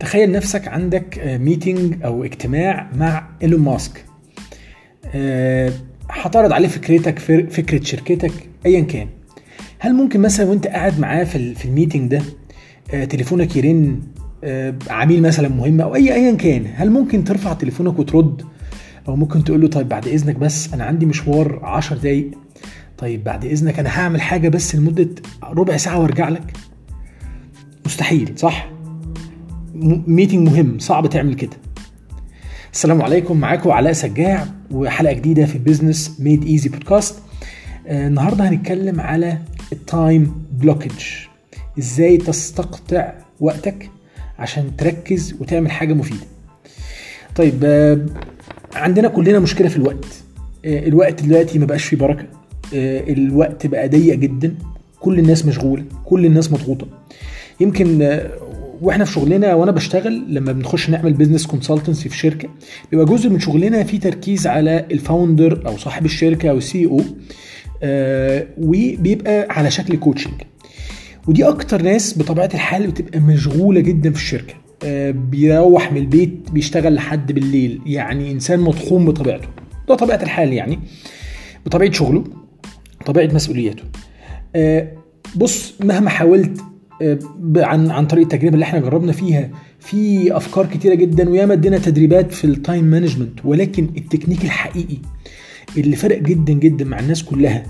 تخيل نفسك عندك meeting أو اجتماع مع إيلون ماسك. آه، هتعرض عليه فكرتك فكرة شركتك ايا كان. هل ممكن مثلا وأنت قاعد معاه في في ال meeting ده آه، تليفونك يرن آه، عميل مثلا مهم أو اي ايا كان هل ممكن ترفع تليفونك وترد؟ أو ممكن تقول له طيب بعد إذنك بس أنا عندي مشوار 10 دقايق. طيب بعد إذنك أنا هعمل حاجة بس لمدة ربع ساعة وأرجع لك؟ مستحيل صح؟ meeting مهم صعب تعمل كده. السلام عليكم معاكم علاء سجاع وحلقة جديدة في Business Made Easy podcast النهارده هنتكلم على ال time blocking إزاي تستقطع وقتك عشان تركز وتعمل حاجة مفيدة. طيب آه، عندنا كلنا مشكلة في الوقت. آه، الوقت دلوقتي ما بقاش فيه بركة. آه، الوقت بقى ضيق جدا. كل الناس مشغولة كل الناس مضغوطة. يمكن وإحنا في شغلنا وأنا بشتغل لما بنخش نعمل business consultancy في شركة بيبقى جزء من شغلنا فيه تركيز على ال founder أو صاحب الشركة أو ال CEO وبيبقى على شكل coaching ودي أكتر ناس بطبيعة الحال بتبقى مشغولة جدا في الشركة آه، بيروح من البيت بيشتغل لحد بالليل يعني إنسان مطحون بطبيعته. ده طبيعة الحال يعني بطبيعة شغله طبيعة مسؤولياته. آه، بص مهما حاولت آه، عن عن طريق التجربة اللي إحنا جربنا فيها. في أفكار كتيرة جدا وياما ادينا تدريبات في ال time management ولكن التكنيك الحقيقي اللي فرق جدا جدا مع الناس كلها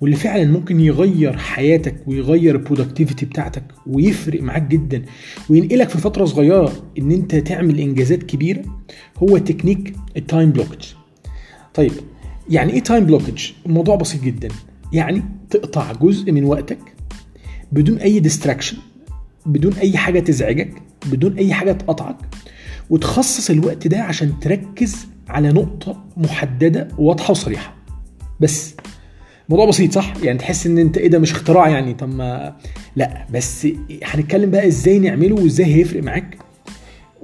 واللي فعلا ممكن يغير حياتك ويغير ال productivity بتاعتك ويفرق معاك جدا. وينقلك في فترة صغيرة إن أنت تعمل إنجازات كبيرة هو تكنيك ال time blocking طيب يعني إيه time blocking الموضوع بسيط جدا. يعني تقطع جزء من وقتك بدون أي distraction بدون أي حاجة تزعجك بدون أي حاجة تقطعك وتخصص الوقت ده عشان تركز على نقطة محددة واضحة وصريحة. بس. موضوع بسيط صح؟ يعني تحس إن أنت إيه ده مش اختراع يعني. طب ما لا بس هنتكلم بقى إزاي نعمله وإزاي هيفرق معاك.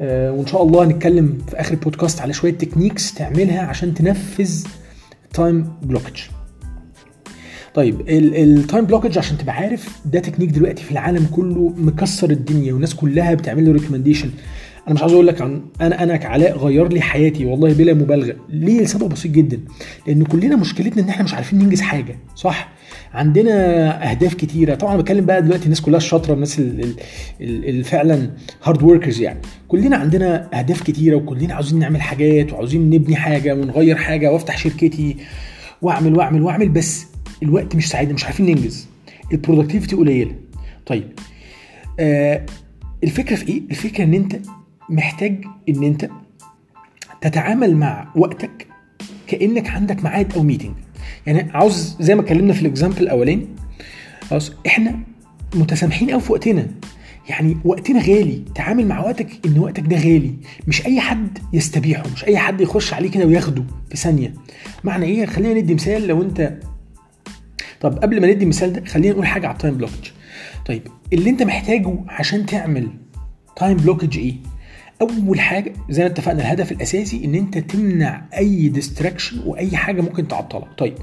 آه وإن شاء الله هنتكلم في آخر البودكاست على شوية techniques تعملها عشان تنفذ time blocking طيب ال time blocking عشان تبقى عارف ده تكنيك دلوقتي في العالم كله مكسر الدنيا والناس كلها بتعمل له recommendation أنا مش عاوز أقول لك عن أنا أنا كعلاء غير لي حياتي والله بلا مبالغة. ليه؟ لسبب بسيط جدا. لأن كلنا مشكلتنا إن إحنا مش عارفين ننجز حاجة صح؟ عندنا أهداف كتيرة. طبعا بتكلم بقى دلوقتي الناس كلها الشاطره الناس اللي فعلا hard workers يعني. كلنا عندنا أهداف كتيرة وكلنا عاوزين نعمل حاجات وعاوزين نبني حاجة ونغير حاجة وأفتح شركتي وأعمل وأعمل وأعمل. بس الوقت مش مساعد مش عارفين ننجز. ال productivity قليلة. طيب آه الفكرة في إيه؟ الفكرة إن أنت محتاج إن أنت تتعامل مع وقتك كأنك عندك ميعاد أو meeting يعني عاوز زي ما اتكلمنا في ال example الأولاني خلاص إحنا متسامحين قوي في وقتنا. يعني وقتنا غالي. تعامل مع وقتك إن وقتك ده غالي. مش أي حد يستبيحه مش أي حد يخش عليه كده وياخده في ثانية. معنى إيه؟ خلينا ندي مثال. لو أنت طب قبل ما ندي المثال ده خلينا نقول حاجة على ال time blocking طيب اللي انت محتاجه عشان تعمل time blocking إيه؟ أول حاجة زي ما اتفقنا الهدف الأساسي إن انت تمنع أي distraction وأي حاجة ممكن تعطلك. طيب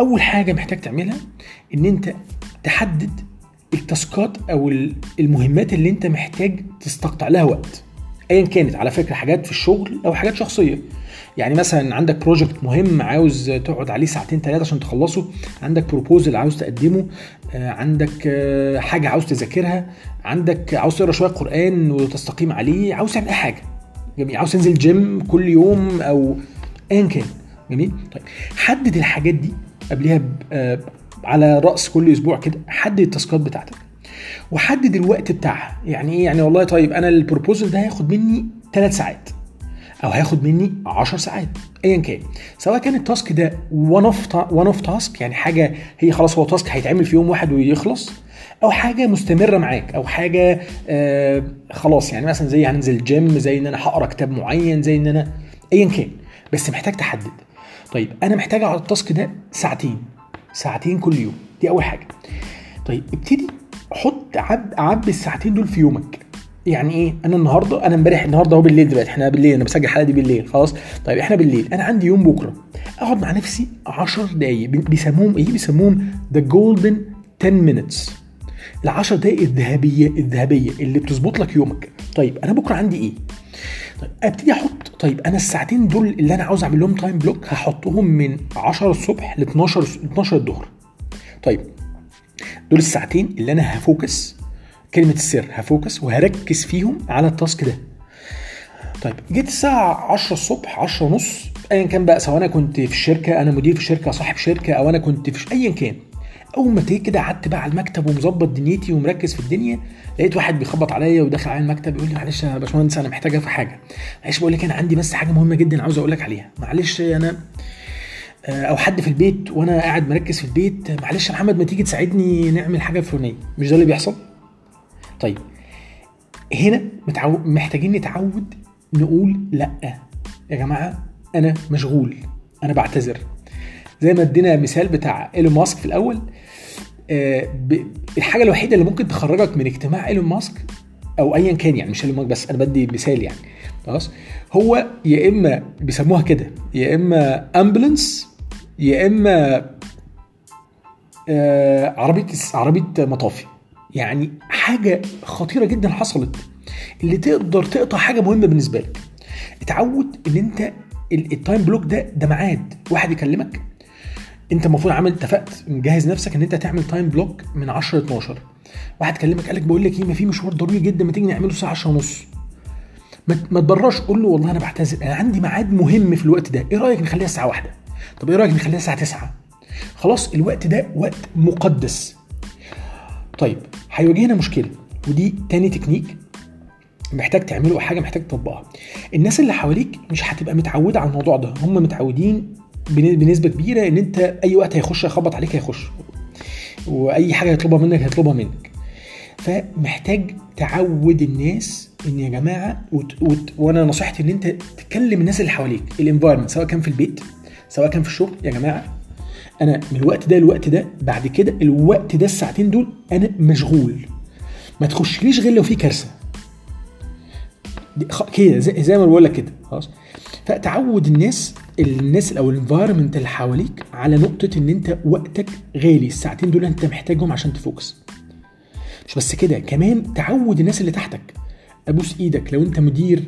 أول حاجة محتاج تعملها إن انت تحدد التاسكات أو المهمات اللي انت محتاج تستقطع لها وقت. ايا كانت على فكرة حاجات في الشغل أو حاجات شخصية. يعني مثلا عندك project مهم عاوز تقعد عليه ساعتين ثلاثة عشان تخلصه عندك proposal عاوز تقدمه عندك حاجة عاوز تذاكرها عندك عاوز تقرأ شوية قرآن وتستقيم عليه عاوز تعمل أي حاجة. جميل عاوز تنزل جيم كل يوم أو ايا كان. جميل؟ طيب حدد الحاجات دي قبلها على رأس كل أسبوع كده حدد التاسكات بتاعتك. وحدد الوقت بتاعها. يعني إيه؟ يعني والله طيب أنا ال proposal ده هياخد مني ثلاث ساعات أو هياخد مني 10 ساعات ايا كان. سواء كان ال task ده one off one off task يعني حاجة هي خلاص هو task هيتعمل في يوم واحد ويخلص أو حاجة مستمرة معاك أو حاجة آه خلاص يعني مثلا زي هننزل جيم زي إن أنا هقرأ كتاب معين زي إن أنا ايا كان. بس محتاج تحدد. طيب أنا محتاج على التاسك ده ساعتين ساعتين كل يوم. دي أول حاجة. طيب ابتدي حط عب عبي الساعتين دول في يومك. يعني إيه؟ أنا النهارده أنا امبارح النهارده أهو بالليل دلوقتي. إحنا بالليل أنا بسجل الحلقة دي بالليل. خلاص؟ طيب إحنا بالليل. أنا عندي يوم بكرة. أقعد مع نفسي 10 دقايق. بيسموهم إيه؟ بيسموهم the golden 10 minutes. ال 10 دقايق الذهبية الذهبية اللي بتظبط لك يومك. طيب أنا بكرة عندي إيه؟ طيب أبتدي أحط طيب أنا الساعتين دول اللي أنا عاوز اعمل لهم time block هحطهم من 10 الصبح ل 12 12 الظهر. طيب دول الساعتين اللي أنا ه focus كلمة السر ه focus وهركز فيهم على ال task ده. طيب جيت الساعة 10 الصبح 10 ونص ايا كان بقى سواء أنا كنت في الشركة أنا مدير في شركة صاحب شركة أو أنا كنت في ايا كان. أول ما تيجي كده قعدت بقى على المكتب ومظبط دنيتي ومركز في الدنيا لقيت واحد بيخبط عليا وداخل على المكتب يقول لي معلش يا باشمهندس أنا محتاجها في حاجة. معلش بقول لك أنا عندي بس حاجة مهمة جدا عاوز أقول لك عليها. معلش أنا أو حد في البيت وأنا قاعد مركز في البيت معلش يا محمد ما تيجي تساعدني نعمل حاجة فلانيه مش ده اللي بيحصل؟ طيب هنا متعو... محتاجين نتعود نقول لأ. يا جماعة أنا مشغول أنا بعتذر. زي ما ادينا مثال بتاع إيلون ماسك في الأول آه، ب... الحاجة الوحيدة اللي ممكن تخرجك من اجتماع إيلون ماسك أو ايا كان يعني مش إيلون ماسك بس أنا بدي مثال يعني. خلاص هو يا إما بيسموها كده يا إما ambulance يا إما آه، عربية عربية مطافي. يعني حاجة خطيرة جدا حصلت. اللي تقدر تقطع حاجة مهمة بالنسبة لك. اتعود إن أنت ال- التايم block ده ده ميعاد. واحد يكلمك. أنت المفروض عامل اتفقت مجهز نفسك إن أنت تعمل time block من 10 ل 12 واحد كلمك قال لك بقول لك إيه ما في مشوار ضروري جدا ما تيجي نعمله الساعة 10 ونص. ما تبررش قول له والله أنا بعتذر. أنا عندي ميعاد مهم في الوقت ده. إيه رأيك نخليها الساعة واحدة؟ طب إيه رأيك نخليها الساعة 9 خلاص الوقت ده وقت مقدس. طيب هيواجهنا مشكلة ودي تاني تكنيك محتاج تعمله حاجة محتاج تطبقها. الناس اللي حواليك مش هتبقى متعودة على الموضوع ده. هم متعودين بن- بنسبة كبيرة إن أنت أي وقت هيخش يخبط عليك هيخش وأي حاجة هيطلبها منك هيطلبها منك. فمحتاج تعود الناس إن يا جماعة وت... وت... وأنا نصيحتي إن أنت تكلم الناس اللي حواليك ال environment سواء كان في البيت سواء كان في الشغل يا جماعة أنا من الوقت ده للوقت ده بعد كده الوقت ده الساعتين دول أنا مشغول. ما تخشليش غير لو في كارثة. كده زي, زي ما بقول لك كده خلاص. فتعود الناس الناس أو ال environment اللي حواليك على نقطة إن أنت وقتك غالي الساعتين دول أنت محتاجهم عشان ت focus. مش بس كده كمان تعود الناس اللي تحتك. أبوس إيدك لو أنت مدير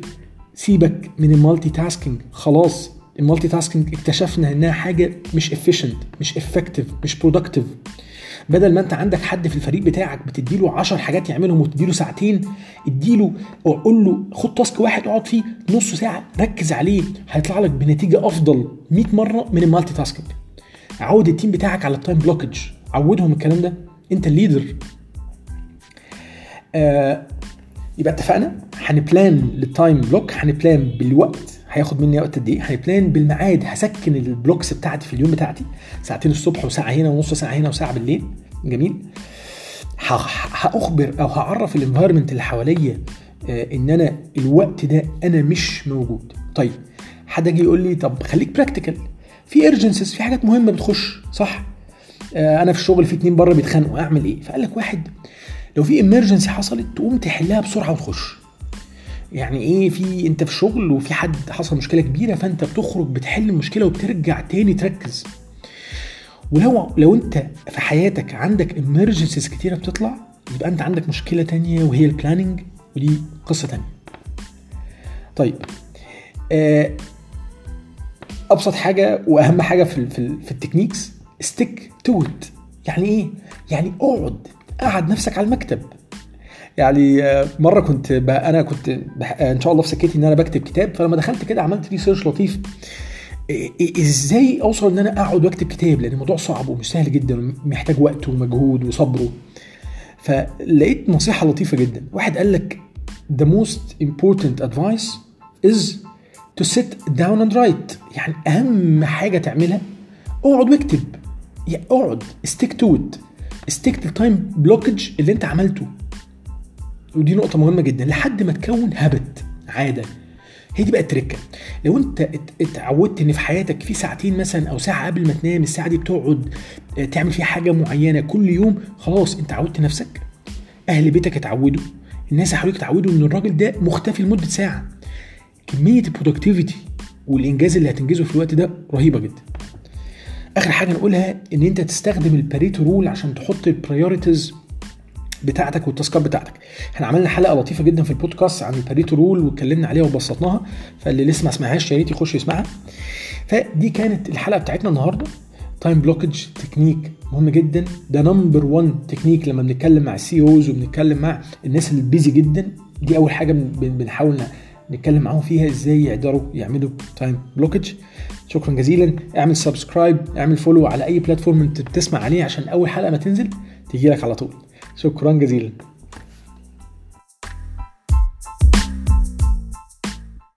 سيبك من ال multitasking خلاص. ال multitasking اكتشفنا إنها حاجة مش efficient مش effective مش productive بدل ما أنت عندك حد في الفريق بتاعك بتديله 10 حاجات يعملهم وتديله ساعتين اديله أو قول له خد task واحد اقعد فيه نص ساعة ركز عليه هيطلع لك بنتيجة أفضل 100 مرة من ال multitasking. عود ال team بتاعك على ال time blocking عودهم الكلام ده. أنت ال leader آه يبقى اتفقنا؟ هن plan لل time block هن plan بالوقت. هياخد مني وقت قد إيه؟ هنبلان بالميعاد هسكن ال blocks بتاعتي في اليوم بتاعتي. ساعتين الصبح وساعة هنا ونص ساعة هنا وساعة بالليل. جميل. هأخبر أو هعرف ال environment اللي حواليا آه، إن أنا الوقت ده أنا مش موجود. طيب حد يجي يقول لي طب خليك practical في urgencies في حاجات مهمة بتخش صح؟ آه، أنا في الشغل في اتنين بره بيتخانقوا أعمل إيه؟ فقال لك واحد لو في emergency حصلت تقوم تحلها بسرعة وتخش. يعني إيه في أنت في شغل وفي حد حصل مشكلة كبيرة فأنت بتخرج بتحل المشكلة وبترجع تاني تركز. ولو لو أنت في حياتك عندك emergencies كتيرة بتطلع يبقى أنت عندك مشكلة تانية وهي ال planning ودي قصة تانية. طيب آه، أبسط حاجة وأهم حاجة في في, في ال techniques stick to يعني إيه؟ يعني اقعد قعد نفسك على المكتب. يعني آه، مرة كنت أنا كنت آه، إن شاء الله في سكتي إن أنا بكتب كتاب فلما دخلت كده عملت research لطيف. إزاي أوصل إن أنا أقعد وأكتب كتاب؟ لأن الموضوع صعب ومش سهل جدا ومحتاج وقت ومجهود وصبر. فلقيت نصيحة لطيفة جدا. واحد قال لك the most important advice is to sit down and write. يعني أهم حاجة تعملها اقعد واكتب. يعني اقعد stick to it. stick to time blockage اللي أنت عملته. ودي نقطة مهمة جدا. لحد ما تكون هابت عادة. هي دي بقى التركة. لو انت ات- اتعودت ان في حياتك في ساعتين مثلا أو ساعة قبل ما تنام الساعة دي بتقعد آه، تعمل فيها حاجة معينة كل يوم خلاص انت عودت نفسك. أهل بيتك اتعودوا. الناس اللي حواليك اتعودوا إن الراجل ده مختفي لمدة ساعة. كمية ال productivity والإنجاز اللي هتنجزه في الوقت ده رهيبة جدا. آخر حاجة نقولها إن أنت تستخدم ال Pareto rule عشان تحط ال priorities بتاعتك وال taskات بتاعتك. إحنا عملنا حلقة لطيفة جدا في البودكاست عن ال Pareto rule واتكلمنا عليها وبسطناها فاللي لسه ما سمعهاش يا ريت يخش يسمعها. فدي كانت الحلقة بتاعتنا النهارده. time blocking technique مهم جدا. ده number 1 تكنيك لما بنتكلم مع ال CEOs وبنتكلم مع الناس اللي busy جدا دي أول حاجة بنحاول نتكلم معاهم فيها إزاي يقدروا يعملوا time blocking شكرا جزيلا. اعمل subscribe اعمل follow على أي platform أنت بتسمع عليه عشان أول حلقة ما تنزل تيجي لك على طول. شكرا جزيلا.